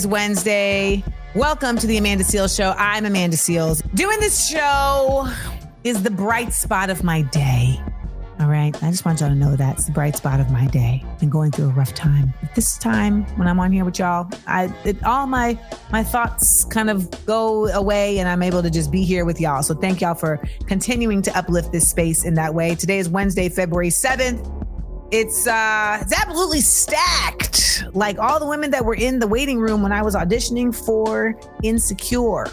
Is Wednesday. Welcome to the Amanda Seales Show. I'm Amanda Seales. Doing this show is the bright spot of my day. All right. I just want y'all to know that it's the bright spot of my day. Been going through a rough time. But this time when I'm on here with y'all, I it, all my my thoughts kind of go away and I'm able to just be here with y'all. So thank y'all for continuing to uplift this space in that way. Today is Wednesday, February 7th. It's uh it's absolutely stacked. Like all the women that were in the waiting room when I was auditioning for Insecure.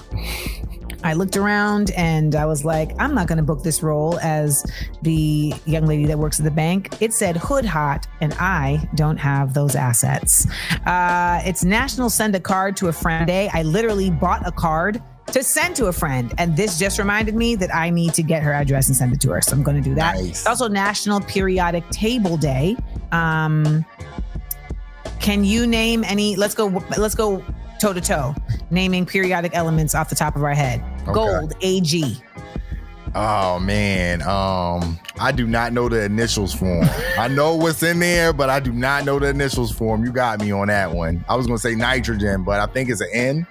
I looked around and I was like, I'm not going to book this role as the young lady that works at the bank. It said hood hot, and I don't have those assets. Uh, it's National Send a Card to a Friend Day. I literally bought a card to send to a friend. And this just reminded me that I need to get her address and send it to her. So I'm going to do that. Nice. Also National Periodic Table Day. Um, can you name any? Let's go. Let's go toe to toe. Naming periodic elements off the top of our head. Okay. Gold, Ag. Oh man, um, I do not know the initials for 'em. I know what's in there, but I do not know the initials for 'em. You got me on that one. I was gonna say nitrogen, but I think it's an N.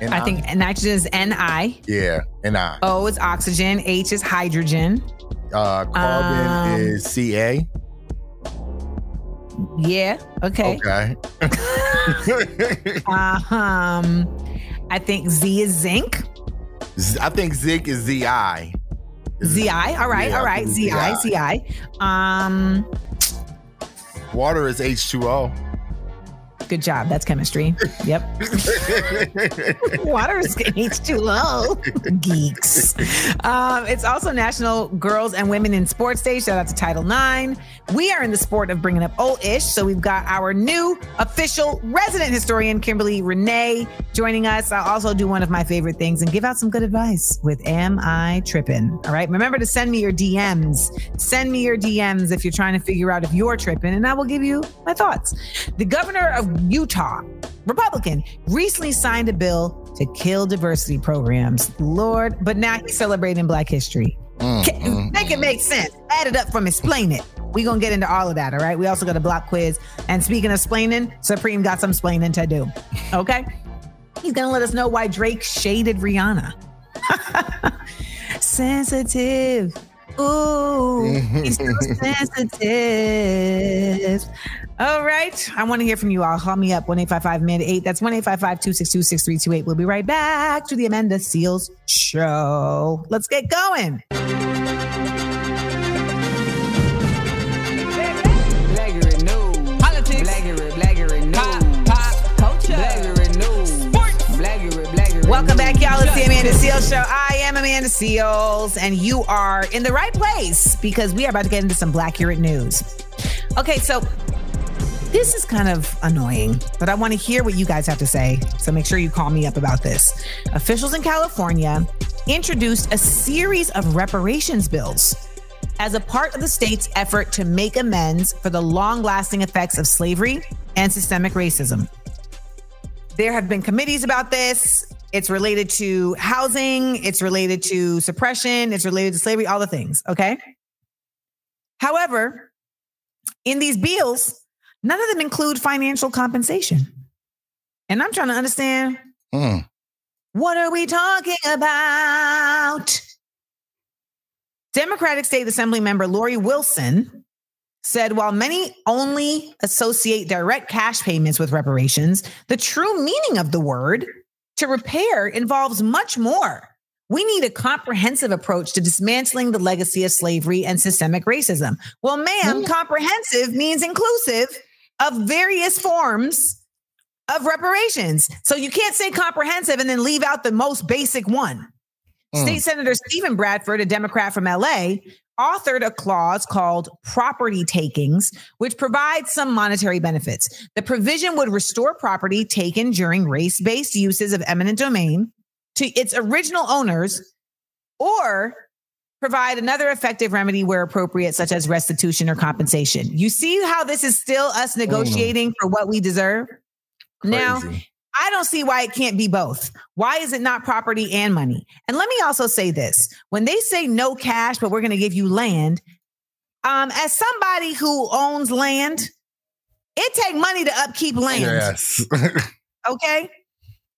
N- I think nitrogen is Ni. yeah, and I. O is oxygen. H is hydrogen. Uh, carbon Um, is Ca. Yeah. Okay. Okay. Uh, um, I think Z is zinc. Z- I think Zik is Zi. Zi. All right. Yeah, all I Zi. Zi. Um, Water is H2O. Good job. That's chemistry. Yep. Water is H2O. Geeks. Um, it's also National Girls and Women in Sports Day. Shout out to Title IX. We are in the sport of bringing up old ish. So we've got our new official resident historian, Kimberly Renee, joining us. I'll also do one of my favorite things and give out some good advice with Am I Tripping? All right. Remember to send me your DMs. Send me your DMs if you're trying to figure out if you're tripping, and I will give you my thoughts. The governor of Utah, Republican, recently signed a bill to kill diversity programs. Lord, but now he's celebrating Black History. Mm, Ca- mm, Make it make sense. Add it up from explain it. we going to get into all of that, all right? We also got a block quiz. And speaking of explaining, Supreme got some explaining to do. Okay? He's going to let us know why Drake shaded Rihanna. Sensitive. Ooh, he's so sensitive. All right. I want to hear from you all. Call me up 1 855 Amanda 8. That's 1 855 262 6328. We'll be right back to the Amanda Seales Show. Let's get going. Blaggery news. Politics. Blaggery, blaggery. Pop, pop, culture. Blaggery news. Blaggery, blaggery Welcome back, y'all. It's the Amanda Seales Show. I am Amanda Seales, and you are in the right place because we are about to get into some Blackurate news. Okay, so this is kind of annoying, but I want to hear what you guys have to say. So make sure you call me up about this. Officials in California introduced a series of reparations bills as a part of the state's effort to make amends for the long lasting effects of slavery and systemic racism. There have been committees about this. It's related to housing, it's related to suppression, it's related to slavery, all the things. Okay. However, in these bills, none of them include financial compensation. And I'm trying to understand mm. what are we talking about? Democratic State Assembly member Lori Wilson said while many only associate direct cash payments with reparations, the true meaning of the word to repair involves much more. We need a comprehensive approach to dismantling the legacy of slavery and systemic racism. Well, ma'am, comprehensive means inclusive of various forms of reparations. So you can't say comprehensive and then leave out the most basic one. Mm. State Senator Steven Bradford, a Democrat from LA, authored a clause called property takings, which provides some monetary benefits. The provision would restore property taken during race based uses of eminent domain to its original owners or provide another effective remedy where appropriate, such as restitution or compensation. You see how this is still us negotiating for what we deserve? Now, I don't see why it can't be both. Why is it not property and money? And let me also say this when they say no cash, but we're going to give you land, um, as somebody who owns land, it take money to upkeep land. Yes. Okay.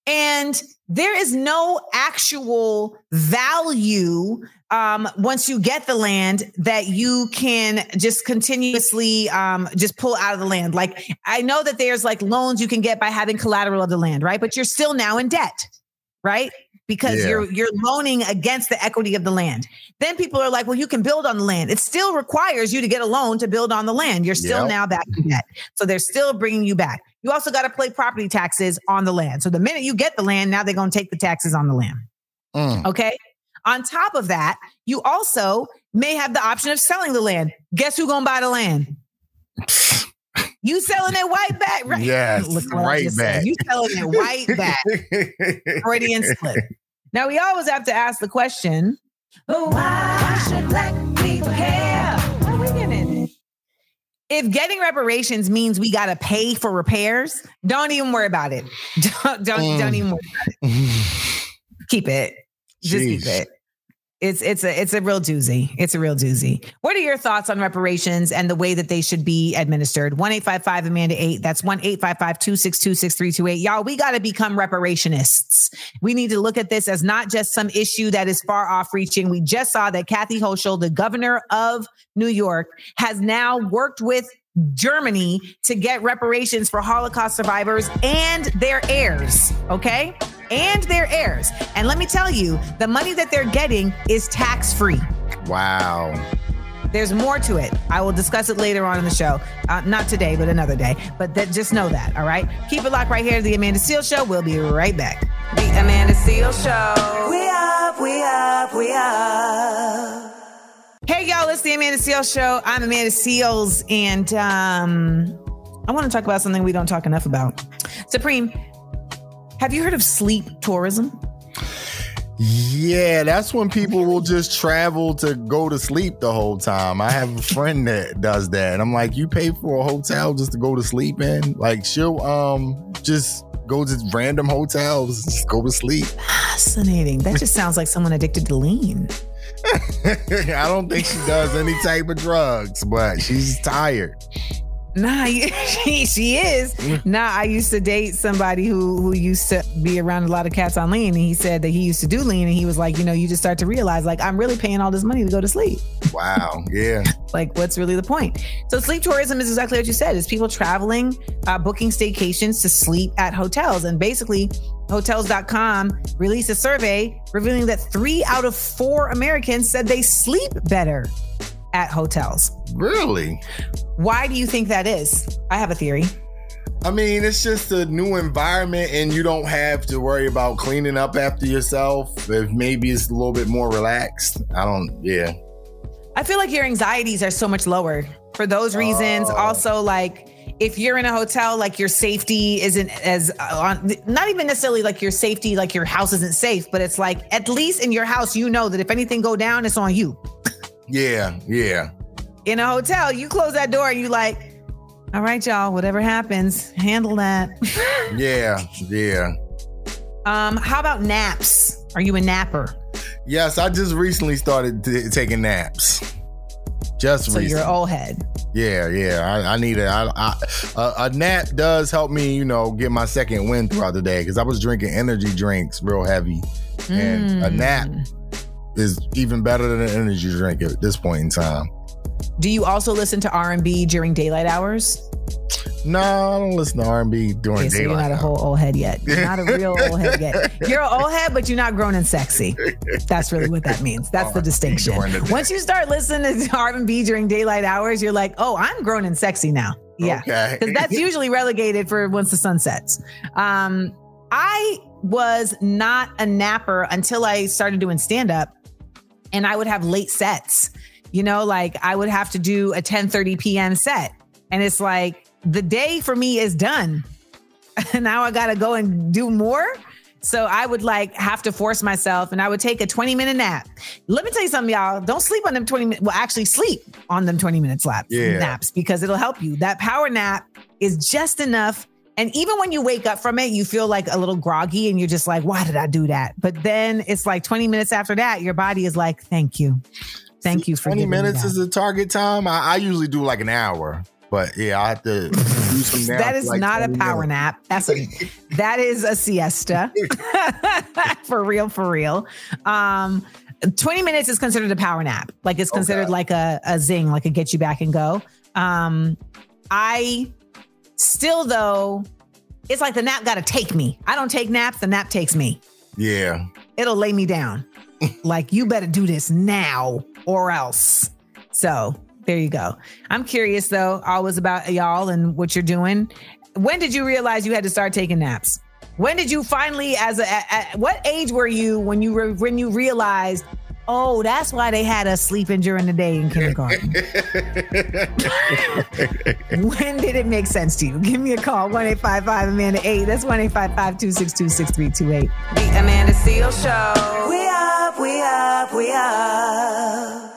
And there is no actual value um, once you get the land that you can just continuously um, just pull out of the land. Like I know that there's like loans you can get by having collateral of the land, right? But you're still now in debt, right? Because Yeah. you're you're loaning against the equity of the land. Then people are like, well, you can build on the land. It still requires you to get a loan to build on the land. You're still Yep. now back in debt. So they're still bringing you back. You also got to pay property taxes on the land. So the minute you get the land, now they're going to take the taxes on the land. Mm. Okay. On top of that, you also may have the option of selling the land. Guess who gonna buy the land? You selling it white back, right? Yes, right just said. back. You selling it white back. Freudian slip. Now we always have to ask the question: Why should black people care? What are we getting? If getting reparations means we gotta pay for repairs, don't even worry about it. Don't don't, Mm. don't even worry about it. Keep it. Just keep it. It's it's a it's a real doozy. It's a real doozy. What are your thoughts on reparations and the way that they should be administered? One eight five five Amanda eight. That's one eight five five two six two six three two eight. Y'all, we got to become reparationists. We need to look at this as not just some issue that is far off reaching. We just saw that Kathy Hochul, the governor of New York, has now worked with Germany to get reparations for Holocaust survivors and their heirs. Okay. And their heirs. And let me tell you, the money that they're getting is tax free. Wow. There's more to it. I will discuss it later on in the show. Uh, not today, but another day. But that, just know that. All right. Keep it locked right here to the Amanda Seales Show. We'll be right back. The Amanda Seales Show. We up, we up, we up. Hey y'all, it's the Amanda Seales Show. I'm Amanda Seales, and um, I want to talk about something we don't talk enough about. Supreme, have you heard of sleep tourism? Yeah, that's when people will just travel to go to sleep the whole time. I have a friend that does that. And I'm like, you pay for a hotel just to go to sleep in? Like she'll um just go to random hotels, just go to sleep. Fascinating. That just sounds like someone addicted to lean. I don't think she does any type of drugs, but she's tired. Nah, she, she is. Nah, I used to date somebody who who used to be around a lot of cats on lean, and he said that he used to do lean, and he was like, you know, you just start to realize, like, I'm really paying all this money to go to sleep. Wow. Yeah. Like, what's really the point? So, sleep tourism is exactly what you said: is people traveling, uh, booking staycations to sleep at hotels, and basically. Hotels.com released a survey revealing that three out of four Americans said they sleep better at hotels. Really? Why do you think that is? I have a theory. I mean, it's just a new environment and you don't have to worry about cleaning up after yourself. If maybe it's a little bit more relaxed. I don't, yeah. I feel like your anxieties are so much lower for those reasons. Oh. Also, like if you're in a hotel, like your safety isn't as uh, on, not even necessarily like your safety, like your house isn't safe, but it's like at least in your house, you know that if anything go down, it's on you. Yeah, yeah. In a hotel, you close that door and you like, all right, y'all, whatever happens, handle that. Yeah, yeah. um, how about naps? Are you a napper? Yes, I just recently started t- taking naps. Just So recently. you're old head. Yeah, yeah. I, I need a, I, I, a a nap does help me, you know, get my second wind throughout the day because I was drinking energy drinks real heavy, and a nap is even better than an energy drink at this point in time. Do you also listen to R&B during daylight hours? No, I don't listen to R and B during Okay, so daylight. you're not a whole old head yet. You're not a real old head yet. You're an old head, but you're not grown and sexy. That's really what that means. That's the R&B distinction. the. Once you start listening to R&B during daylight hours, you're like, oh, I'm grown and sexy now. Yeah. Okay. Because that's usually relegated for once the sun sets. Um, I was not a napper until I started doing stand up and I would have late sets. You know, like I would have to do a 10 30 p.m. set. And it's like the day for me is done. Now I gotta go and do more. So I would like have to force myself and I would take a 20 minute nap. Let me tell you something, y'all. Don't sleep on them 20 minutes. Well, actually sleep on them 20 minutes slaps, Yeah. naps because it'll help you. That power nap is just enough. And even when you wake up from it, you feel like a little groggy and you're just like, why did I do that? But then it's like 20 minutes after that, your body is like, thank you. Thank you for 20 giving me minutes is the target time. I, I usually do like an hour, but yeah, I have to do some That is like not a power minutes. nap. That's a that is a siesta. for real, for real. Um 20 minutes is considered a power nap. Like it's considered Okay. like a, a zing, like a get you back and go. Um I still though, it's like the nap gotta take me. I don't take naps, the nap takes me. Yeah. It'll lay me down. like you better do this now or else. So there you go. I'm curious though, always about y'all and what you're doing. When did you realize you had to start taking naps? When did you finally, as a, at, at what age were you when you were when you realized, oh, that's why they had us sleeping during the day in kindergarten? when did it make sense to you? Give me a call, 1 855 Amanda 8. That's 1 855 262 6328. The Amanda Seales Show. We up, we up, we up.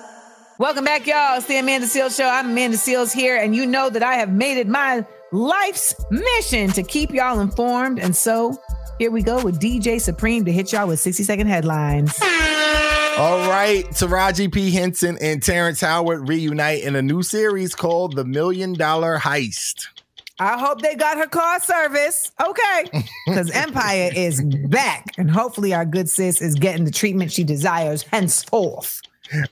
Welcome back, y'all. It's the Amanda Seales Show. I'm Amanda Seales here, and you know that I have made it my life's mission to keep y'all informed. And so here we go with DJ Supreme to hit y'all with 60 second headlines. All right, Taraji P. Henson and Terrence Howard reunite in a new series called The Million Dollar Heist. I hope they got her car service. Okay. Because Empire is back, and hopefully our good sis is getting the treatment she desires henceforth.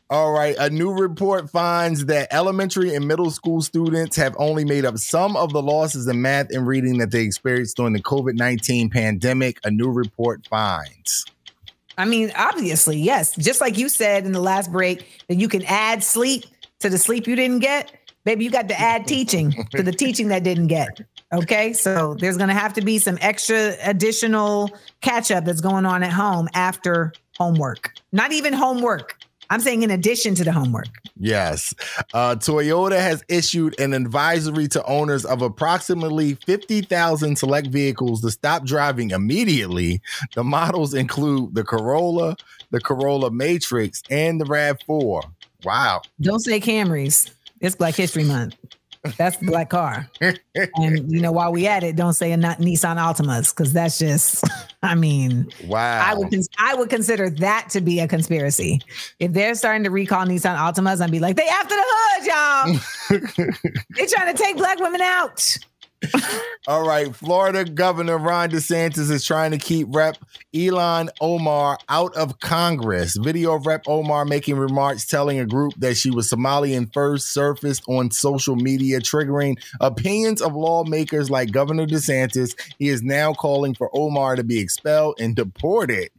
All right, a new report finds that elementary and middle school students have only made up some of the losses in math and reading that they experienced during the COVID 19 pandemic. A new report finds. I mean, obviously, yes. Just like you said in the last break, that you can add sleep to the sleep you didn't get. Baby, you got to add teaching to the teaching that didn't get. Okay. So there's going to have to be some extra additional catch up that's going on at home after homework. Not even homework. I'm saying in addition to the homework. Yes. Uh, Toyota has issued an advisory to owners of approximately 50,000 select vehicles to stop driving immediately. The models include the Corolla, the Corolla Matrix, and the RAV4. Wow. Don't say Camrys. It's Black History Month. That's the black car. and you know, while we at it, don't say a not Nissan Altimas because that's just, I mean, Wow. I would I would consider that to be a conspiracy. If they're starting to recall Nissan Altimas, I'd be like, they after the hood, y'all. they trying to take black women out. All right, Florida Governor Ron DeSantis is trying to keep Rep Ilhan Omar out of Congress. Video of Rep Omar making remarks telling a group that she was Somalian first surfaced on social media, triggering opinions of lawmakers like Governor DeSantis. He is now calling for Omar to be expelled and deported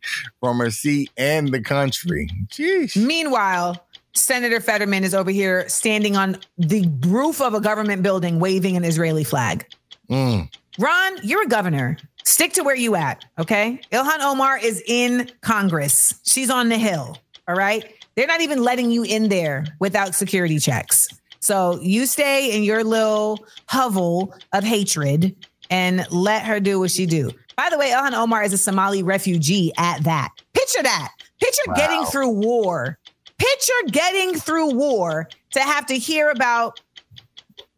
from her seat and the country. Jeez. Meanwhile, Senator Fetterman is over here standing on the roof of a government building waving an Israeli flag. Mm. Ron, you're a governor. Stick to where you at, okay? Ilhan Omar is in Congress. She's on the Hill, all right? They're not even letting you in there without security checks. So you stay in your little hovel of hatred and let her do what she do. By the way, Ilhan Omar is a Somali refugee at that. Picture that. Picture getting through war. Picture getting through war to have to hear about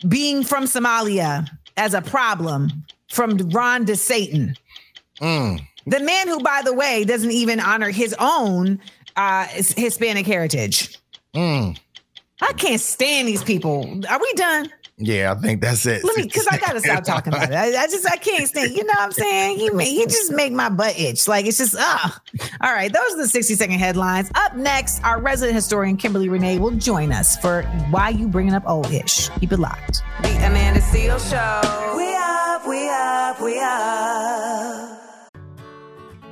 being from Somalia as a problem from Ron DeSatan. Mm. The man who, by the way, doesn't even honor his own uh, Hispanic heritage. Mm. I can't stand these people. Are we done? Yeah, I think that's it. Let me, because I gotta stop talking about it. I, I just I can't stand. You know what I'm saying? He he just make my butt itch. Like it's just ah. All right, those are the 60 second headlines. Up next, our resident historian Kimberly Renee will join us for why you bringing up old ish. Keep it locked. The Amanda Seales Show. We up, we up, we up.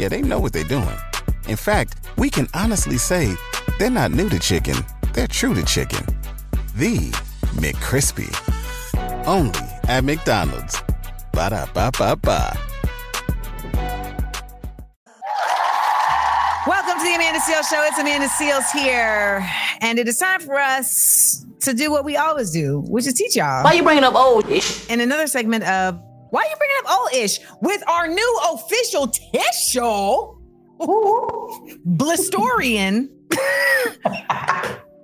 Yeah, they know what they're doing. In fact, we can honestly say they're not new to chicken, they're true to chicken. The McCrispy. Only at McDonald's. Ba da ba ba ba. Welcome to the Amanda Seales Show. It's Amanda Seales here. And it is time for us to do what we always do, which is teach y'all. Why you bringing up old ish? In another segment of Why are You Bringing Up Old Ish with our new official tissue, Blistorian.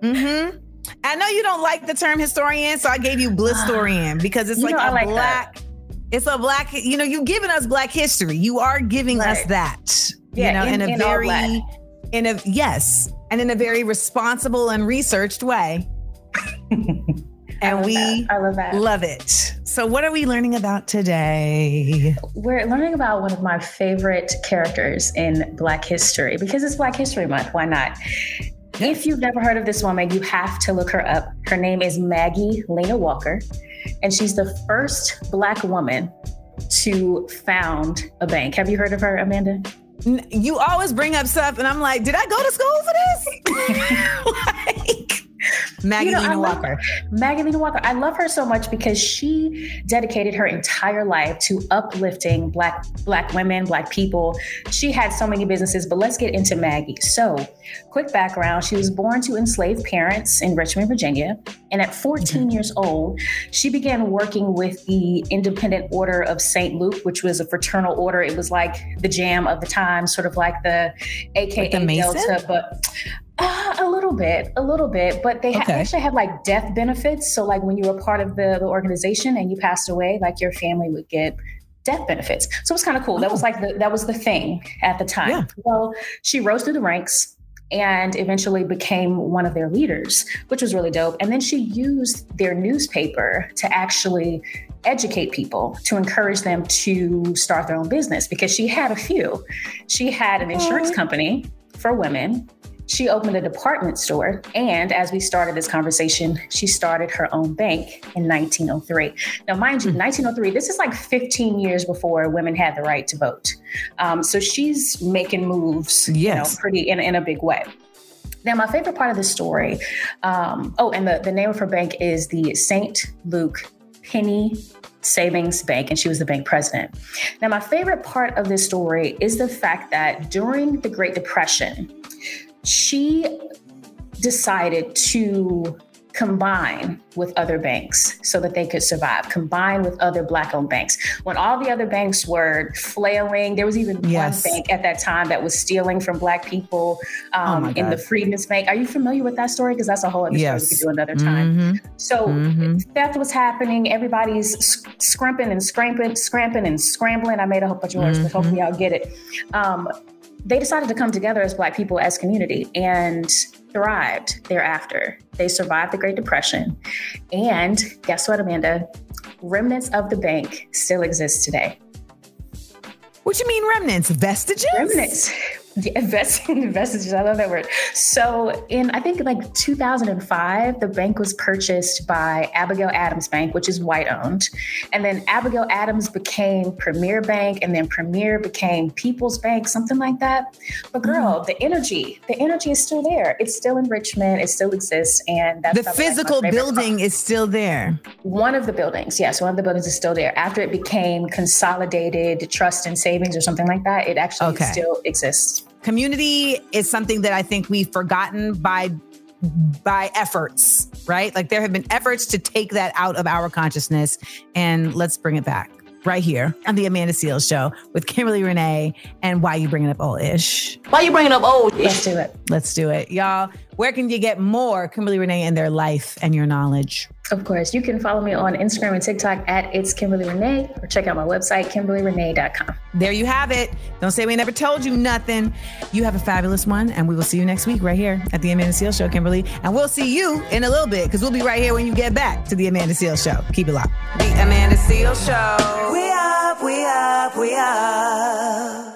mm-hmm. I know you don't like the term historian, so I gave you Blistorian because it's You like know I a like black. It's a black, you know, you've given us black history. You are giving us that. Yeah, you know, in, in- a in very in a yes, and in a very responsible and researched way. and we that. I love that. love it. So what are we learning about today? We're learning about one of my favorite characters in Black history because it's Black History Month. Why not? If you've never heard of this woman, you have to look her up. Her name is Maggie Lena Walker, and she's the first Black woman to found a bank. Have you heard of her, Amanda? You always bring up stuff, and I'm like, did I go to school for this? like, Maggie You know, Walker. Maggie Lena Walker. I love her so much because she dedicated her entire life to uplifting black black women, black people. She had so many businesses, but let's get into Maggie. So, quick background, she was born to enslaved parents in Richmond, Virginia, and at 14 mm-hmm. years old, she began working with the Independent Order of St. Luke, which was a fraternal order. It was like the jam of the time, sort of like the AKA Like the Delta, but little bit, a little bit, but they ha- Okay. actually had like death benefits. So, like when you were part of the, the organization and you passed away, like your family would get death benefits. So it was kind of cool. That was oh. like the that was the thing at the time. Yeah. Well, she rose through the ranks and eventually became one of their leaders, which was really dope. And then she used their newspaper to actually educate people to encourage them to start their own business because she had a few. She had an insurance company for women. She opened a department store. And as we started this conversation, she started her own bank in 1903. Now, mind you, 1903, this is like 15 years before women had the right to vote. Um, so she's making moves, you know, Yes. pretty in, in a big way. Now, my favorite part of the story, um, oh, and the, the name of her bank is the St. Luke Penny Savings Bank, and she was the bank president. Now, my favorite part of this story is the fact that during the Great Depression, she decided to combine with other banks so that they could survive, combine with other Black owned banks. When all the other banks were flailing, there was even Yes. one bank at that time that was stealing from Black people um, Oh in the. Freedmen's Bank. Are you familiar with that story? Because that's a whole other story we could do another time. Mhm. So Mhm. theft was happening. Everybody's scrimping and scramping, scramping and scrambling. I made a whole bunch of words, but Mm-hmm. hopefully y'all get it. Um, they decided to come together as Black people, as community, and thrived thereafter. They survived the Great Depression, and guess what, Amanda? Remnants of the bank still exist today. What do you mean remnants? Vestiges? Remnants. Yeah, vesting vestiges. I love that word. So in I think like 2005, the bank was purchased by Abigail Adams Bank, which is white owned, and then Abigail Adams became Premier Bank, and then Premier became People's Bank, something like that. But girl, mm-hmm. the energy, the energy is still there. It's still in Richmond. It still exists, and that's The probably, like, physical building part. is still there. One of the buildings, yes, one of the buildings is still there. After it became Consolidated Trust and Savings or something like that, it actually Okay. still exists. Community is something that I think we've forgotten by by efforts, right? Like there have been efforts to take that out of our consciousness and let's bring it back right here on the Amanda Seales show with Kimberly Renee and why you bringing up old ish. Why you bringing up old? Let's do it. Let's do it. Y'all, where can you get more Kimberly Renee and their life and your knowledge? Of course, you can follow me on Instagram and TikTok at It's Kimberly Renee or check out my website, KimberlyRenee.com. There you have it. Don't say we never told you nothing. You have a fabulous one, and we will see you next week right here at the Amanda Seales Show, Kimberly. And we'll see you in a little bit because we'll be right here when you get back to the Amanda Seales Show. Keep it locked. The Amanda Seales Show. We up, we up, we up.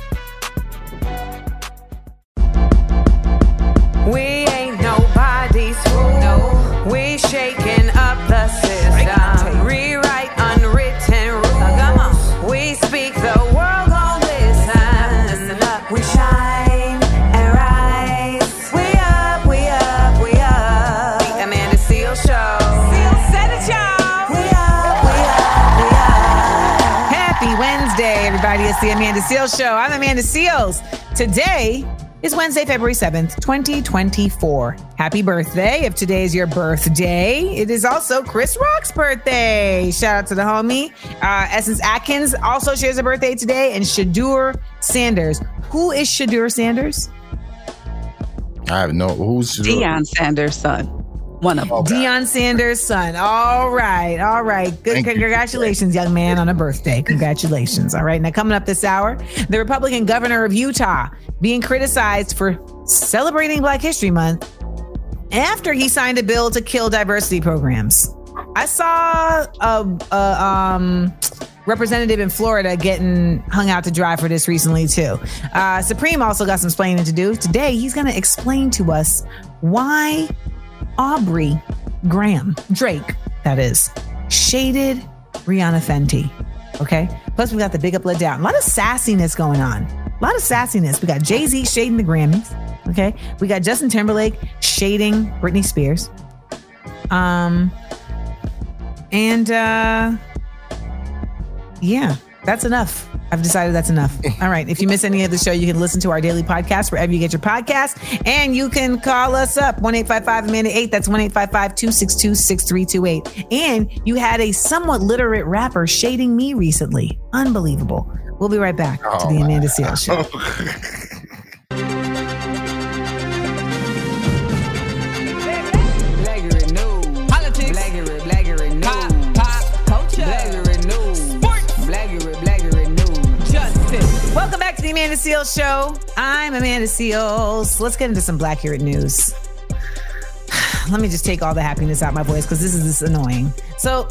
Amanda Show. I'm Amanda Seales. Today is Wednesday, February 7th, 2024. Happy birthday. If today is your birthday, it is also Chris Rock's birthday. Shout out to the homie. Uh, Essence Atkins also shares a birthday today, and Shedeur Sanders. Who is Shedeur Sanders? I have no who's Deion Sanders' son. One of them. Okay. Deion Sanders' son. All right. All right. Good. Thank you. Congratulations, young man, on a birthday. Congratulations. All right. Now, coming up this hour, the Republican governor of Utah being criticized for celebrating Black History Month after he signed a bill to kill diversity programs. I saw a, a um, representative in Florida getting hung out to dry for this recently, too. Uh, Supreme also got some explaining to do. Today, he's going to explain to us why Aubrey Graham, Drake, that is, shaded Rihanna Fenty. Okay. Plus, we got the big up, let down. A lot of sassiness going on. A lot of sassiness. We got Jay Z shading the Grammys. Okay. We got Justin Timberlake shading Britney Spears. Um, and uh, yeah, that's enough. I've decided that's enough. All right. If you miss any of the show, you can listen to our daily podcast wherever you get your podcast. And you can call us up 1 855 Amanda 8. That's 1 855 262 6328. And you had a somewhat literate rapper shading me recently. Unbelievable. We'll be right back to Oh, the Amanda Seales Show. Back to the Amanda Seales Show. I'm Amanda Seales. Let's get into some Blackurate news. Let me just take all the happiness out my voice because this is this annoying. So,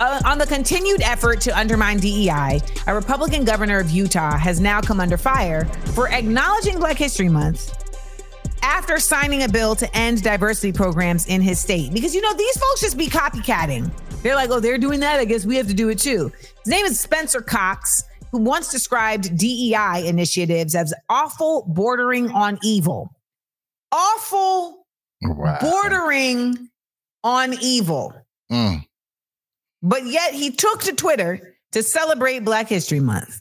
uh, on the continued effort to undermine DEI, a Republican governor of Utah has now come under fire for acknowledging Black History Month after signing a bill to end diversity programs in his state. Because, you know, these folks just be copycatting. They're like, oh, they're doing that. I guess we have to do it too. His name is Spencer Cox, who once described DEI initiatives as awful, bordering on evil. Awful, Wow. bordering on evil. Mm. But yet he took to Twitter to celebrate Black History Month.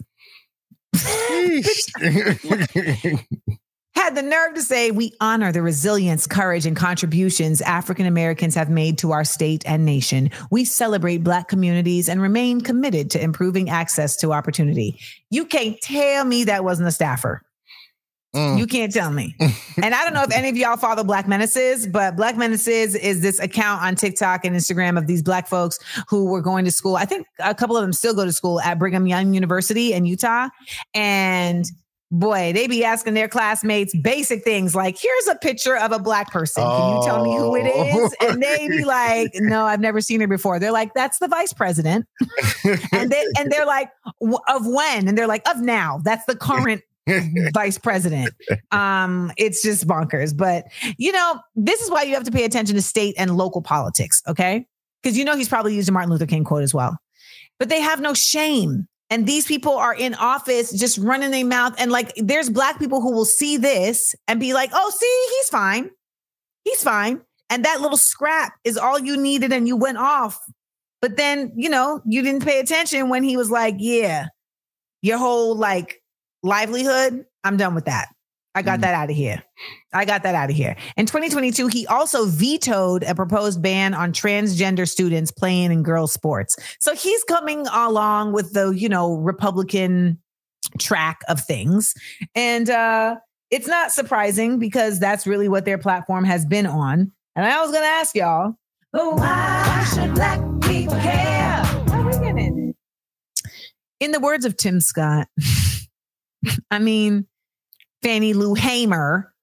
had the nerve to say, We honor the resilience, courage, and contributions African Americans have made to our state and nation. We celebrate Black communities and remain committed to improving access to opportunity. You can't tell me that wasn't a staffer. Mm. You can't tell me. and I don't know if any of y'all follow Black Menaces, but Black Menaces is this account on TikTok and Instagram of these Black folks who were going to school. I think a couple of them still go to school at Brigham Young University in Utah. And boy, they be asking their classmates basic things like, here's a picture of a Black person. Can you tell me who it Oh. And they be like, no, I've never seen her before. They're like, that's the vice president. and they and they're like, of when? And they're like, of now. That's the current vice president. Um, it's just bonkers. But you know, this is why you have to pay attention to state and local politics. Okay. because you know he's probably used a Martin Luther King quote as well. But they have no shame. And these people are in office just running their mouth. And like, there's black people who will see this and be like, oh, see, he's fine. He's fine. And that little scrap is all you needed. And you went off. But then, you know, you didn't pay attention when he was like, yeah, your whole like livelihood, I'm done with that. I got mm. that out of here. I got that out of here. In 2022, he also vetoed a proposed ban on transgender students playing in girls' sports. So he's coming along with the, you know, Republican track of things. And uh it's not surprising because that's really what their platform has been on. And I was going to ask y'all, why should black people care? In the words of Tim Scott, I mean, Fannie Lou Hamer.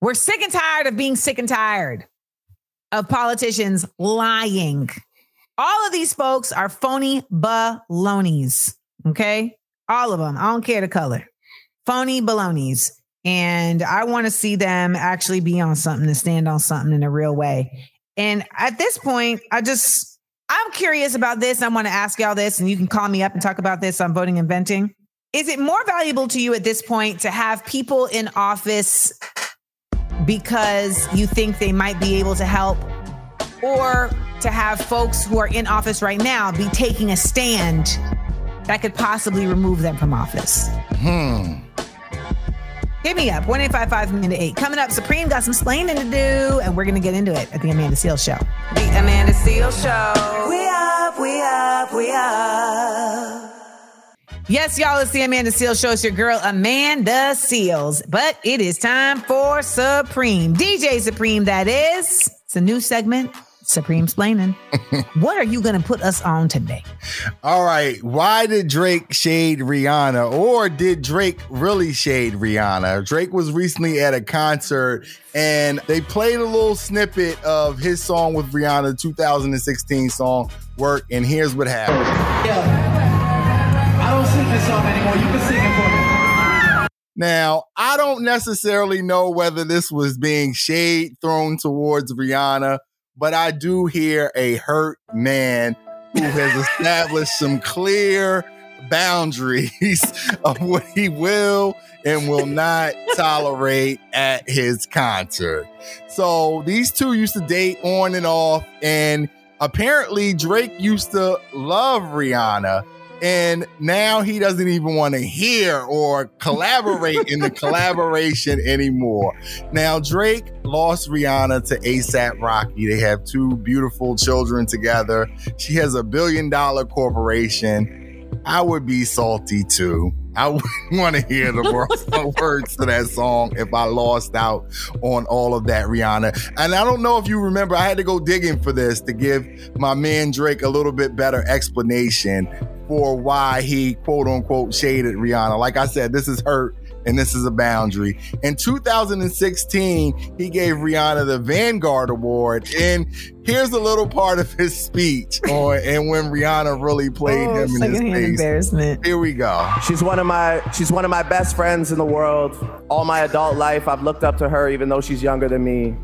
We're sick and tired of being sick and tired of politicians lying. All of these folks are phony balonies. Okay. All of them. I don't care the color. Phony balonies. And I want to see them actually be on something and stand on something in a real way. And at this point, I just, I'm curious about this. I want to ask y'all this, and you can call me up and talk about this on voting and venting. Is it more valuable to you at this point to have people in office because you think they might be able to help, or to have folks who are in office right now be taking a stand that could possibly remove them from office? Hmm. Hit me up, 1 8. Coming up, Supreme got some splaining to do, and we're going to get into it at the Amanda Seales Show. The Amanda Seales Show. We up, we up, we up. Yes, y'all, it's the Amanda Seales Show. It's your girl, Amanda Seales. But it is time for Supreme. DJ Supreme, that is. It's a new segment. Supreme Splaining. what are you going to put us on today? All right. Why did Drake shade Rihanna? Or did Drake really shade Rihanna? Drake was recently at a concert and they played a little snippet of his song with Rihanna, 2016 song, Work. And here's what happened. Yeah. Song anymore. You can sing it for me. Now, I don't necessarily know whether this was being shade thrown towards Rihanna, but I do hear a hurt man who has established some clear boundaries of what he will and will not tolerate at his concert. So these two used to date on and off, and apparently Drake used to love Rihanna and now he doesn't even want to hear or collaborate in the collaboration anymore. Now Drake lost Rihanna to ASAP Rocky. They have two beautiful children together. She has a billion dollar corporation. I would be salty too. I wouldn't want to hear the words to that song if I lost out on all of that Rihanna. And I don't know if you remember, I had to go digging for this to give my man Drake a little bit better explanation for why he quote unquote shaded Rihanna. Like I said, this is hurt and this is a boundary. In 2016, he gave Rihanna the Vanguard Award, and here's a little part of his speech on and when Rihanna really played oh, him in his face. Embarrassment. Here we go. She's one of my she's one of my best friends in the world. All my adult life, I've looked up to her, even though she's younger than me.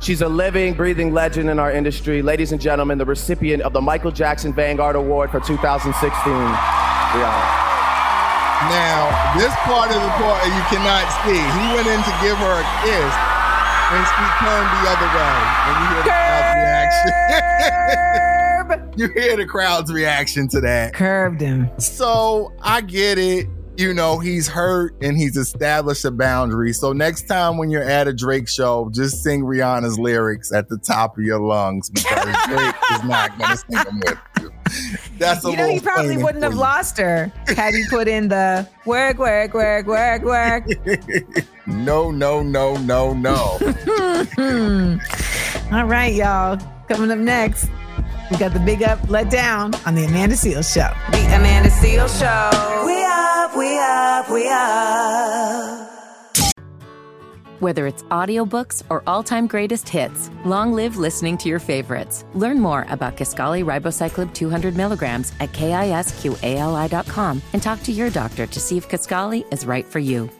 She's a living, breathing legend in our industry. Ladies and gentlemen, the recipient of the Michael Jackson Vanguard Award for 2016, Rihanna. Now, this part of the part you cannot see. He went in to give her a kiss, and she turned the other way. And you hear the crowd's reaction. you hear the crowd's reaction to that. Curved him. So I get it you know, he's hurt and he's established a boundary. So next time when you're at a Drake show, just sing Rihanna's lyrics at the top of your lungs because Drake is not going to sing them with you. That's a you know, he probably wouldn't have lost her had he put in the work, work, work, work, work. no, no, no, no, no. All right, y'all. Coming up next. We got the big up, let down on the Amanda Seales Show. The Amanda Seales Show. We up, we up, we up. Whether it's audiobooks or all-time greatest hits, long live listening to your favorites. Learn more about Kisqali Ribociclib 200 milligrams at kisqali.com and talk to your doctor to see if Kisqali is right for you.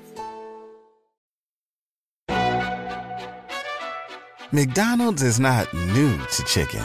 McDonald's is not new to chicken.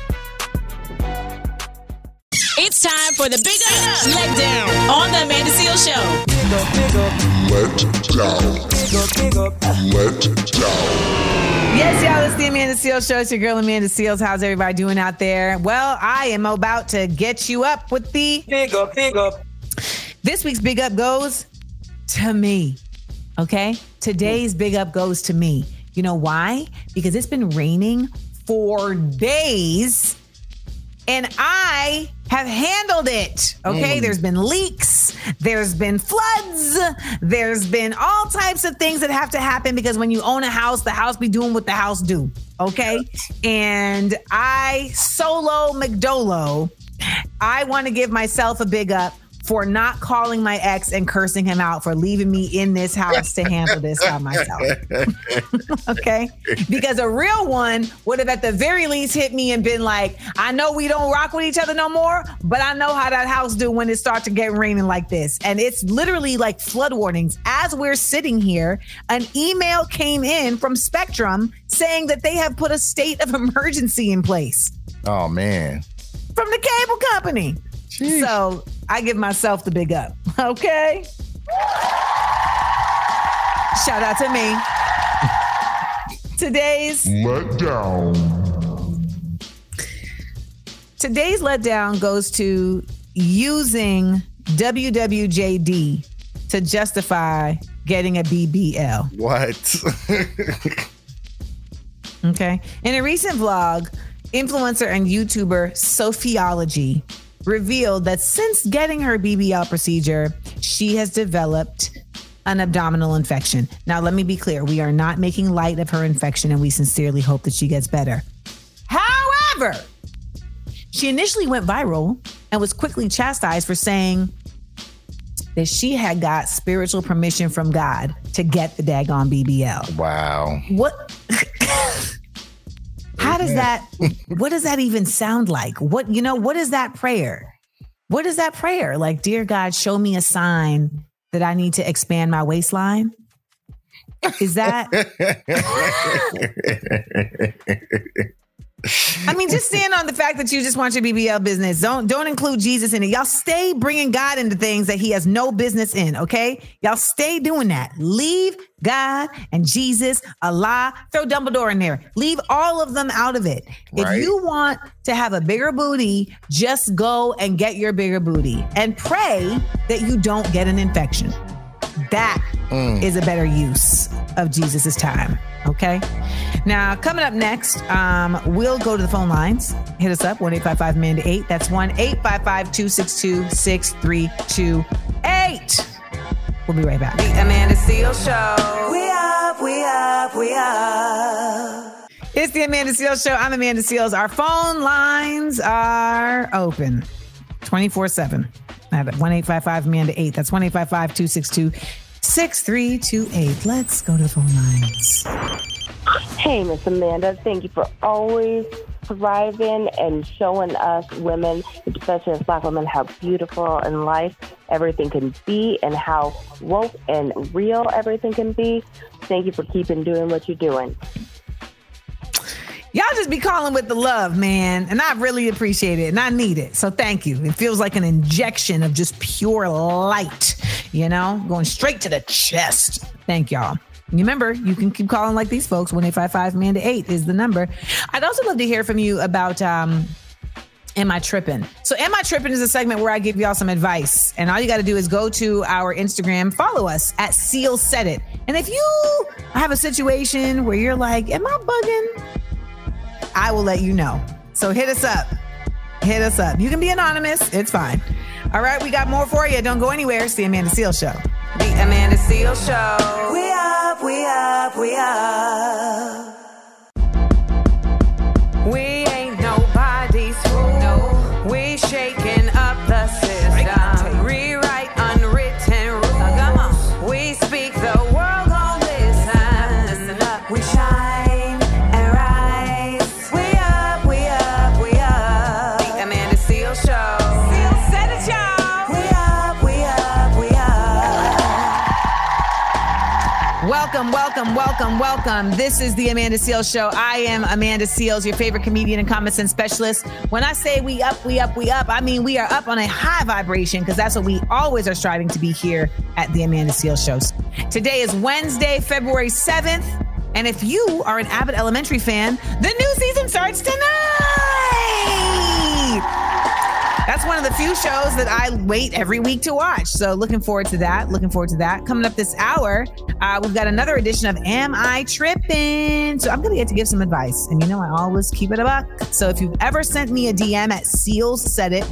It's time for the Big Up Let Down on the Amanda Seales Show. Big up, big up. Let down. Big up, big up. Let down. Yes, y'all, it's the Amanda Seales Show. It's your girl, Amanda Seales. How's everybody doing out there? Well, I am about to get you up with the Big up, big up. This week's big up goes to me. Okay? Today's big up goes to me. You know why? Because it's been raining for days and I have handled it. Okay? Mm. There's been leaks, there's been floods, there's been all types of things that have to happen because when you own a house, the house be doing what the house do. Okay? And I solo McDolo, I want to give myself a big up for not calling my ex and cursing him out for leaving me in this house to handle this by myself. okay? Because a real one would have at the very least hit me and been like, I know we don't rock with each other no more, but I know how that house do when it starts to get raining like this. And it's literally like flood warnings. As we're sitting here, an email came in from Spectrum saying that they have put a state of emergency in place Oh man. from the cable company. So I give myself the big up. Okay. Shout out to me. Today's letdown. today's letdown goes to using WWJD to justify getting a BBL. What? Okay. In a recent vlog, influencer and YouTuber Sophiology revealed that since getting her BBL procedure, she has developed an abdominal infection. Now, let me be clear we are not making light of her infection and we sincerely hope that she gets better. However, she initially went viral and was quickly chastised for saying that she had got spiritual permission from God to get the daggone BBL. wow. What? How does that? What does that even sound like? What you know? What is that prayer? What is that prayer? Like, dear God, show me a sign that I need to expand my waistline. Is that? I mean, just stand on the fact that you just want your BBL business. Don't don't include Jesus in it. Y'all stay bringing God into things that He has no business in. Okay, y'all stay doing that. Leave God and Jesus, Allah, throw Dumbledore in there. Leave all of them out of it. Right. If you want to have a bigger booty, just go and get your bigger booty and pray that you don't get an infection. That mm. is a better use of Jesus's time. Okay. Now, coming up next, um, we'll go to the phone lines. Hit us up, 1 855 Amanda 8. That's 1 855 262 6328. We'll be right back. The Amanda Seales Show. We up, we up, we up. It's the Amanda Seales Show. I'm Amanda Seales. Our phone lines are open 24 7 at 1 855 Amanda 8. That's 1 855 262 6328. Let's go to the phone lines. Hey, Miss Amanda, thank you for always thriving and showing us women, especially as black women, how beautiful in life everything can be and how woke and real everything can be. Thank you for keeping doing what you're doing. Y'all just be calling with the love, man. And I really appreciate it and I need it. So thank you. It feels like an injection of just pure light, you know, going straight to the chest. Thank y'all. Remember, you can keep calling like these folks. 1 855 Amanda 8 is the number. I'd also love to hear from you about um, Am I Tripping? So, Am I Tripping is a segment where I give y'all some advice. And all you got to do is go to our Instagram, follow us at Seal Said It. And if you have a situation where you're like, Am I bugging? I will let you know. So hit us up. Hit us up. You can be anonymous. It's fine. All right, we got more for you. Don't go anywhere. It's the Amanda Seales Show. The Amanda Seales Show. We up, we up, we up. Welcome, welcome, welcome. This is the Amanda Seales Show. I am Amanda Seales, your favorite comedian and common sense specialist. When I say we up, we up, we up, I mean we are up on a high vibration because that's what we always are striving to be here at the Amanda Seales Show. Today is Wednesday, February 7th. And if you are an Abbott Elementary fan, the new season starts tonight. That's one of the few shows that I wait every week to watch. So looking forward to that. Looking forward to that. Coming up this hour, uh, we've got another edition of Am I Tripping? So I'm going to get to give some advice. And you know, I always keep it a buck. So if you've ever sent me a DM at Seals Said It,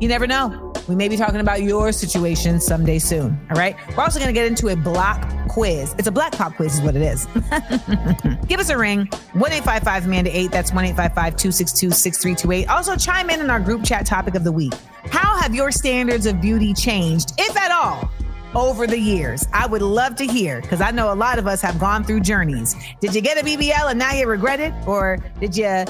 you never know. We may be talking about your situation someday soon. All right. We're also going to get into a block quiz. It's a black pop quiz, is what it is. Give us a ring 1 855 Amanda 8. That's 1 855 262 6328. Also, chime in on our group chat topic of the week. How have your standards of beauty changed, if at all? Over the years, I would love to hear because I know a lot of us have gone through journeys. Did you get a BBL and now you regret it? Or did you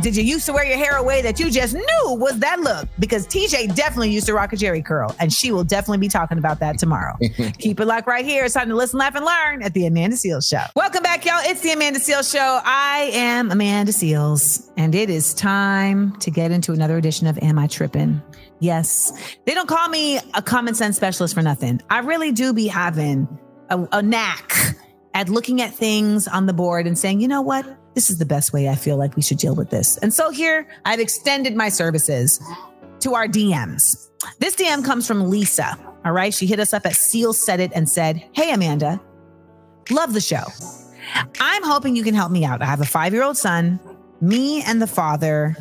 did you used to wear your hair away that you just knew was that look? Because TJ definitely used to rock a Jheri curl, and she will definitely be talking about that tomorrow. Keep it locked right here. It's time to listen, laugh, and learn at the Amanda Seales Show. Welcome back, y'all. It's the Amanda Seales Show. I am Amanda Seales, and it is time to get into another edition of Am I Tripping? Yes, they don't call me a common sense specialist for nothing. I really do be having a, a knack at looking at things on the board and saying, you know what? This is the best way I feel like we should deal with this. And so here I've extended my services to our DMs. This DM comes from Lisa. All right. She hit us up at Seal Said It and said, Hey, Amanda, love the show. I'm hoping you can help me out. I have a five year old son. Me and the father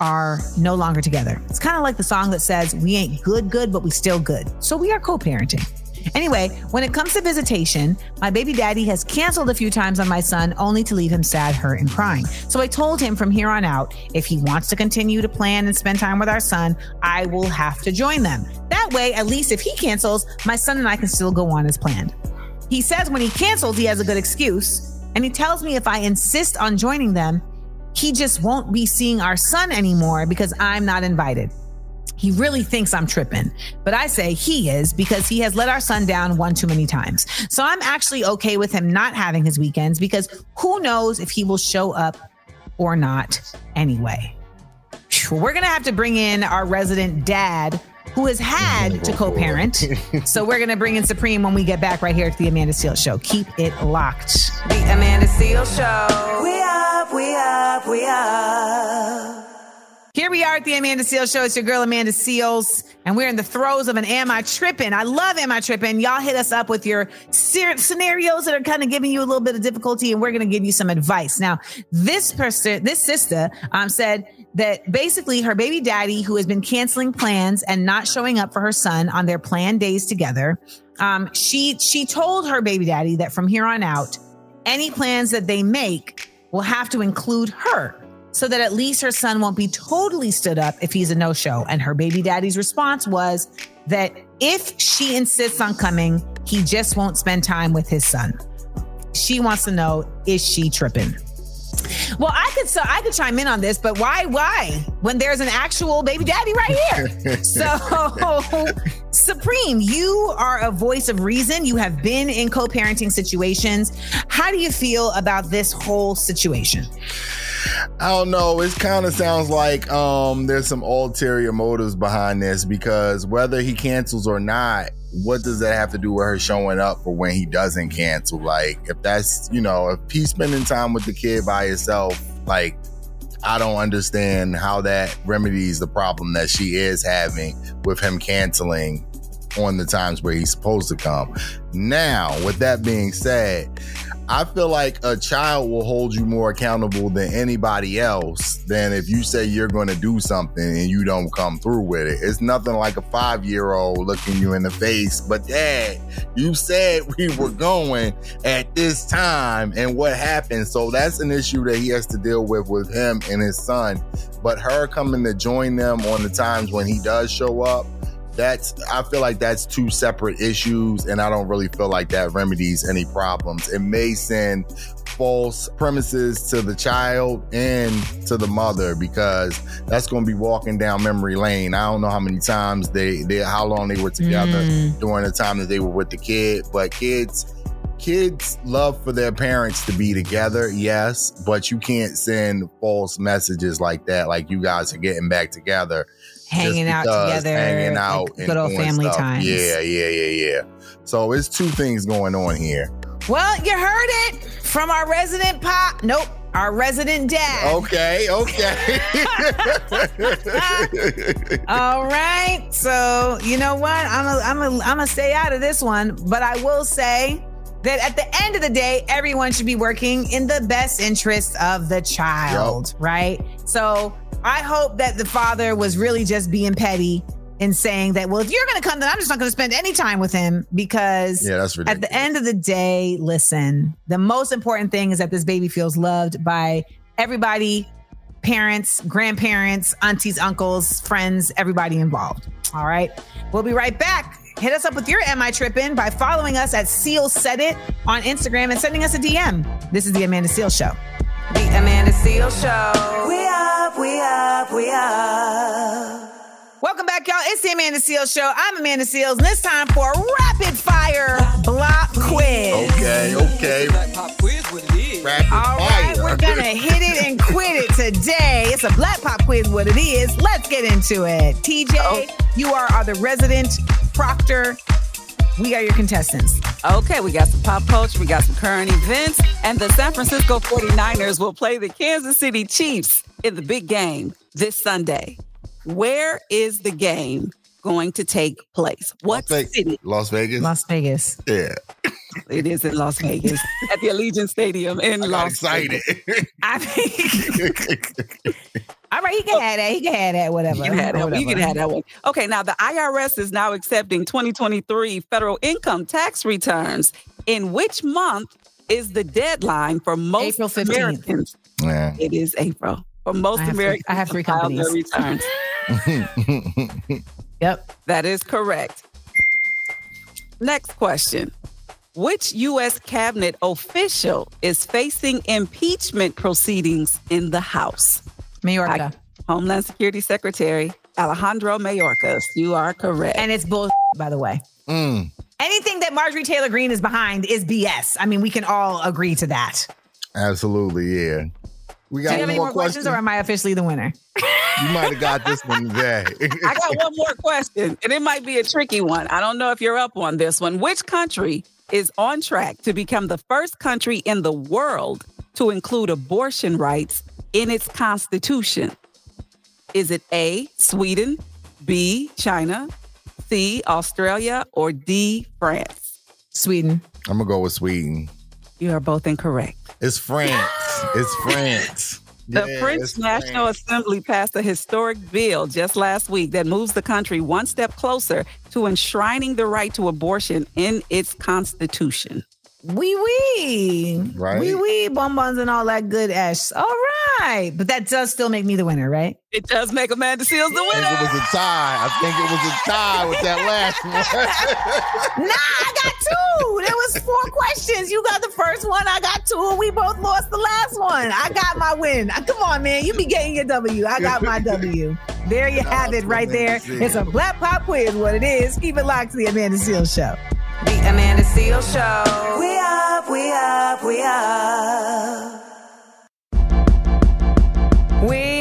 are no longer together. It's kind of like the song that says, We ain't good, good, but we still good. So we are co parenting. Anyway, when it comes to visitation, my baby daddy has canceled a few times on my son only to leave him sad, hurt, and crying. So I told him from here on out, if he wants to continue to plan and spend time with our son, I will have to join them. That way, at least if he cancels, my son and I can still go on as planned. He says when he cancels, he has a good excuse. And he tells me if I insist on joining them, he just won't be seeing our son anymore because I'm not invited. He really thinks I'm tripping, but I say he is because he has let our son down one too many times. So I'm actually okay with him not having his weekends because who knows if he will show up or not anyway. We're going to have to bring in our resident dad who has had to co parent. so we're going to bring in Supreme when we get back right here to the Amanda Seales Show. Keep it locked. The Amanda Seales Show. We up, we up, we up. Here we are at the Amanda Seales Show. It's your girl, Amanda Seales, and we're in the throes of an Am I Tripping? I love Am I Tripping? Y'all hit us up with your scenarios that are kind of giving you a little bit of difficulty, and we're going to give you some advice. Now, this person, this sister, um, said that basically her baby daddy, who has been canceling plans and not showing up for her son on their planned days together, um, she she told her baby daddy that from here on out, any plans that they make will have to include her so that at least her son won't be totally stood up if he's a no show. And her baby daddy's response was that if she insists on coming, he just won't spend time with his son. She wants to know is she tripping? Well, I could so I could chime in on this, but why why when there's an actual baby daddy right here? so Supreme, you are a voice of reason. You have been in co-parenting situations. How do you feel about this whole situation? I don't know. It kind of sounds like um, there's some ulterior motives behind this because whether he cancels or not, what does that have to do with her showing up for when he doesn't cancel? Like, if that's, you know, if he's spending time with the kid by himself, like, I don't understand how that remedies the problem that she is having with him canceling on the times where he's supposed to come. Now, with that being said, I feel like a child will hold you more accountable than anybody else than if you say you're going to do something and you don't come through with it. It's nothing like a five year old looking you in the face, but dad, you said we were going at this time and what happened. So that's an issue that he has to deal with with him and his son. But her coming to join them on the times when he does show up, that's I feel like that's two separate issues, and I don't really feel like that remedies any problems. It may send false premises to the child and to the mother because that's going to be walking down memory lane. I don't know how many times they, they how long they were together mm. during the time that they were with the kid, but kids kids love for their parents to be together, yes, but you can't send false messages like that, like you guys are getting back together. Hanging out together, hanging like out, good old family stuff. times. Yeah, yeah, yeah, yeah. So it's two things going on here. Well, you heard it from our resident pop. Nope, our resident dad. Okay, okay. All right. So you know what? I'm a, I'm a, I'm gonna stay out of this one, but I will say that at the end of the day, everyone should be working in the best interest of the child, right? So I hope that the father was really just being petty and saying that, well, if you're gonna come, then I'm just not gonna spend any time with him because Yeah, that's at the end of the day, listen, the most important thing is that this baby feels loved by everybody parents, grandparents, aunties, uncles, friends, everybody involved. All right. We'll be right back. Hit us up with your Am I Tripping by following us at Seal Said It on Instagram and sending us a DM. This is the Amanda Seales Show. The Amanda Seales Show. We up, we up, we up. Welcome back, y'all. It's the Amanda Seales Show. I'm Amanda Seales, and it's time for rapid fire block quiz. Okay, okay. Rapid All right, fire. we're gonna hit it and quit it today. It's a black pop quiz. What it is? Let's get into it. TJ, oh. you are, are the resident proctor. We are your contestants. Okay, we got some pop culture, we got some current events, and the San Francisco 49ers will play the Kansas City Chiefs in the big game this Sunday. Where is the game going to take place? What Las city? Las Vegas. Las Vegas. Yeah. It is in Las Vegas at the Allegiant Stadium in I got Las excited. Vegas. I mean, all right, he can oh. have that. He can have that. Whatever. You can have that one. You can have that one. Okay, now the IRS is now accepting 2023 federal income tax returns. In which month is the deadline for most April 15th. Americans? Yeah. It is April. For most I have three- Americans, I have three to file their companies. returns. Yep. That is correct. Next question. Which U.S. cabinet official is facing impeachment proceedings in the House? Mayorga. Homeland Security Secretary Alejandro Mayorkas. You are correct. And it's bull, by the way. Mm, Anything that Marjorie Taylor Greene is behind is BS. I mean, we can all agree to that. absolutely, yeah. We Do got you have any more more questions, question. or am I officially the winner? you might have got this one today. I got one more question, and it might be a tricky one. I don't know if you're up on this one. Which country is on track to become the first country in the world to include abortion rights in its constitution? Is it A, Sweden, B, China, C, Australia, or D, France? Sweden. I'm gonna go with Sweden. You are both incorrect. It's France. it's France. The Yeah, French National France. Assembly passed a historic bill just last week that moves the country one step closer to enshrining the right to abortion in its constitution. Wee wee. Right. Wee wee, bonbons and all that good ash. All right. But that does still make me the winner, right? It does make Amanda Seales the winner. I think it was a tie. I think it was a tie with that last one. Nah, I got two. There was four questions. You got the first one. I got two. and We both lost the last one. I got my win. Uh, Come on, man. You be getting your W. I got my W. There you have it right there. It's a black pop quiz. What it is. Keep it locked to the Amanda Seales Show. The Amanda Seal Show. We up, we up, we up. We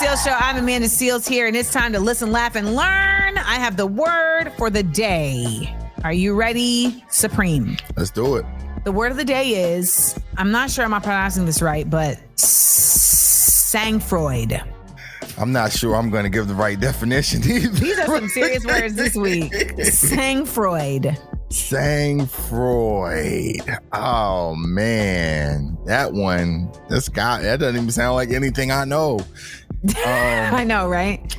Seales Show. I'm Amanda Seales here, and it's time to listen, laugh, and learn. I have the word for the day. Are you ready, Supreme? Let's do it. The word of the day is I'm not sure I'm not pronouncing this right, but Sangfreud. I'm not sure I'm going to give the right definition either. These are some serious words this week. Sangfreud. Sang Freud. Oh man, that one. This guy. That doesn't even sound like anything I know. Um, I know, right?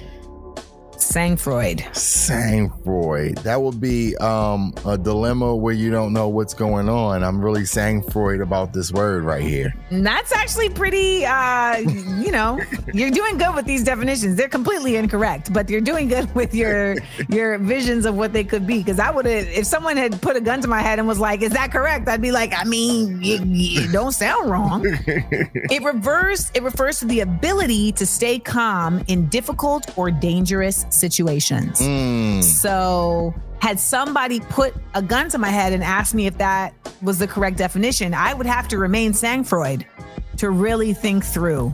Sang Freud. Sang Freud. That would be um, a dilemma where you don't know what's going on. I'm really sang Freud about this word right here. That's actually pretty, uh, you know, you're doing good with these definitions. They're completely incorrect, but you're doing good with your your visions of what they could be. Because I would have, if someone had put a gun to my head and was like, "Is that correct?" I'd be like, "I mean, you don't sound wrong." it refers it refers to the ability to stay calm in difficult or dangerous situations. Mm. So, had somebody put a gun to my head and asked me if that was the correct definition, I would have to remain sang Freud to really think through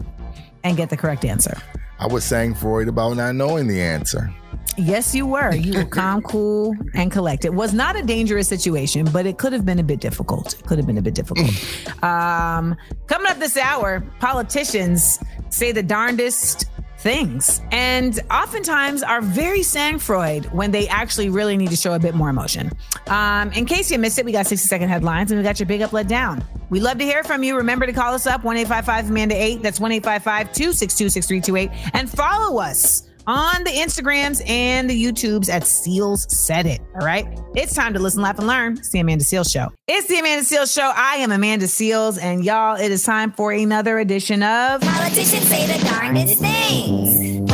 and get the correct answer. I was sang Freud about not knowing the answer. Yes, you were. You were calm, cool, and collected. It was not a dangerous situation, but it could have been a bit difficult. It could have been a bit difficult. um, coming up this hour, politicians say the darndest things and oftentimes are very sang-froid when they actually really need to show a bit more emotion. Um, in case you missed it, we got 60 second headlines and we got your big up, let down. We love to hear from you. Remember to call us up 1 Amanda 8. That's 1 262 6328. And follow us on the Instagrams and the YouTubes at Seals Said It. All right. It's time to listen, laugh, and learn. It's the Amanda Seales Show. It's the Amanda Seales Show. I am Amanda Seales, and y'all, it is time for another edition of Politicians say the darndest things.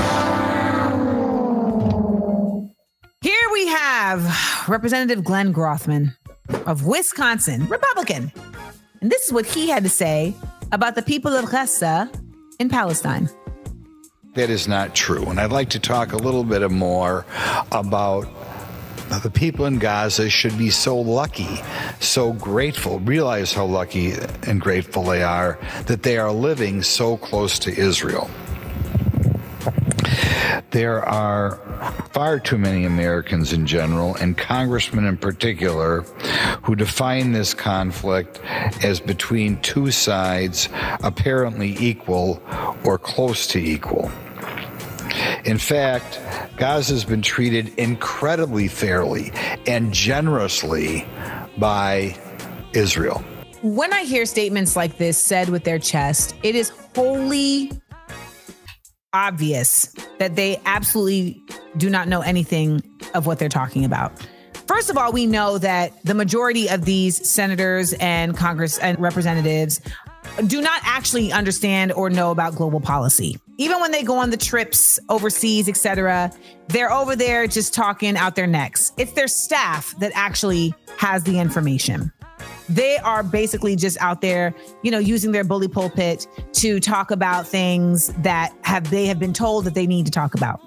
Here we have Representative Glenn Grothman of Wisconsin, Republican. And this is what he had to say about the people of Gaza in Palestine. That is not true. And I'd like to talk a little bit more about the people in Gaza should be so lucky, so grateful, realize how lucky and grateful they are that they are living so close to Israel. There are far too many Americans in general, and congressmen in particular, who define this conflict as between two sides apparently equal or close to equal. In fact, Gaza has been treated incredibly fairly and generously by Israel. When I hear statements like this said with their chest, it is wholly obvious that they absolutely do not know anything of what they're talking about. First of all, we know that the majority of these senators and Congress and representatives do not actually understand or know about global policy. Even when they go on the trips overseas, etc., they're over there just talking out their necks. It's their staff that actually has the information. They are basically just out there, you know, using their bully pulpit to talk about things that have they have been told that they need to talk about.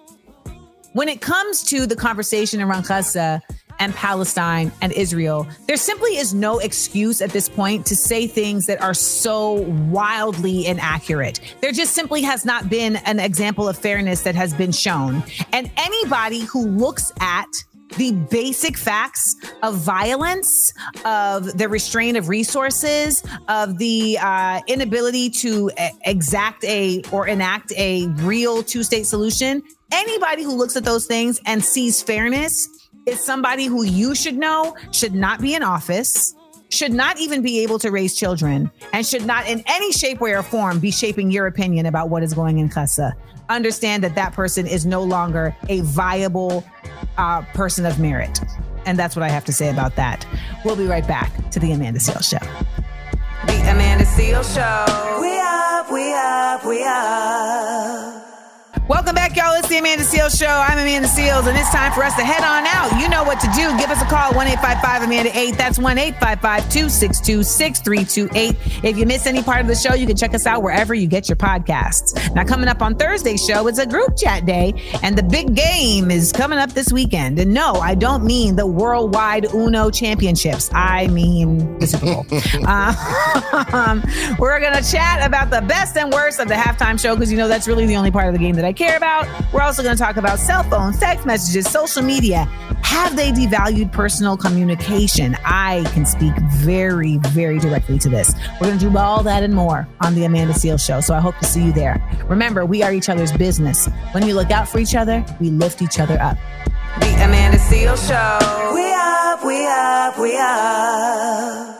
When it comes to the conversation around Gaza and Palestine and Israel, there simply is no excuse at this point to say things that are so wildly inaccurate. There just simply has not been an example of fairness that has been shown. And anybody who looks at the basic facts of violence, of the restraint of resources, of the uh, inability to exact a or enact a real two state solution. Anybody who looks at those things and sees fairness is somebody who you should know should not be in office, should not even be able to raise children, and should not in any shape, way, or form be shaping your opinion about what is going in Gaza. Understand that that person is no longer a viable uh, person of merit. And that's what I have to say about that. We'll be right back to the Amanda Seales Show. The Amanda Seales Show. We up, we up, we up. Welcome back, y'all. It's the Amanda Seales Show. I'm Amanda Seales, and it's time for us to head on out. You know what to do. Give us a call, 1 855 Amanda 8. That's 1 855 262 6328. If you miss any part of the show, you can check us out wherever you get your podcasts. Now, coming up on Thursday's show, it's a group chat day, and the big game is coming up this weekend. And no, I don't mean the worldwide Uno championships, I mean the Super Bowl. um, we're going to chat about the best and worst of the halftime show because you know that's really the only part of the game that I care about. We're also going to talk about cell phones, text messages, social media. Have they devalued personal communication? I can speak very, very directly to this. We're going to do all that and more on the Amanda Seales Show. So I hope to see you there. Remember, we are each other's business. When you look out for each other, we lift each other up. The Amanda Seales Show. We up, we up, we up.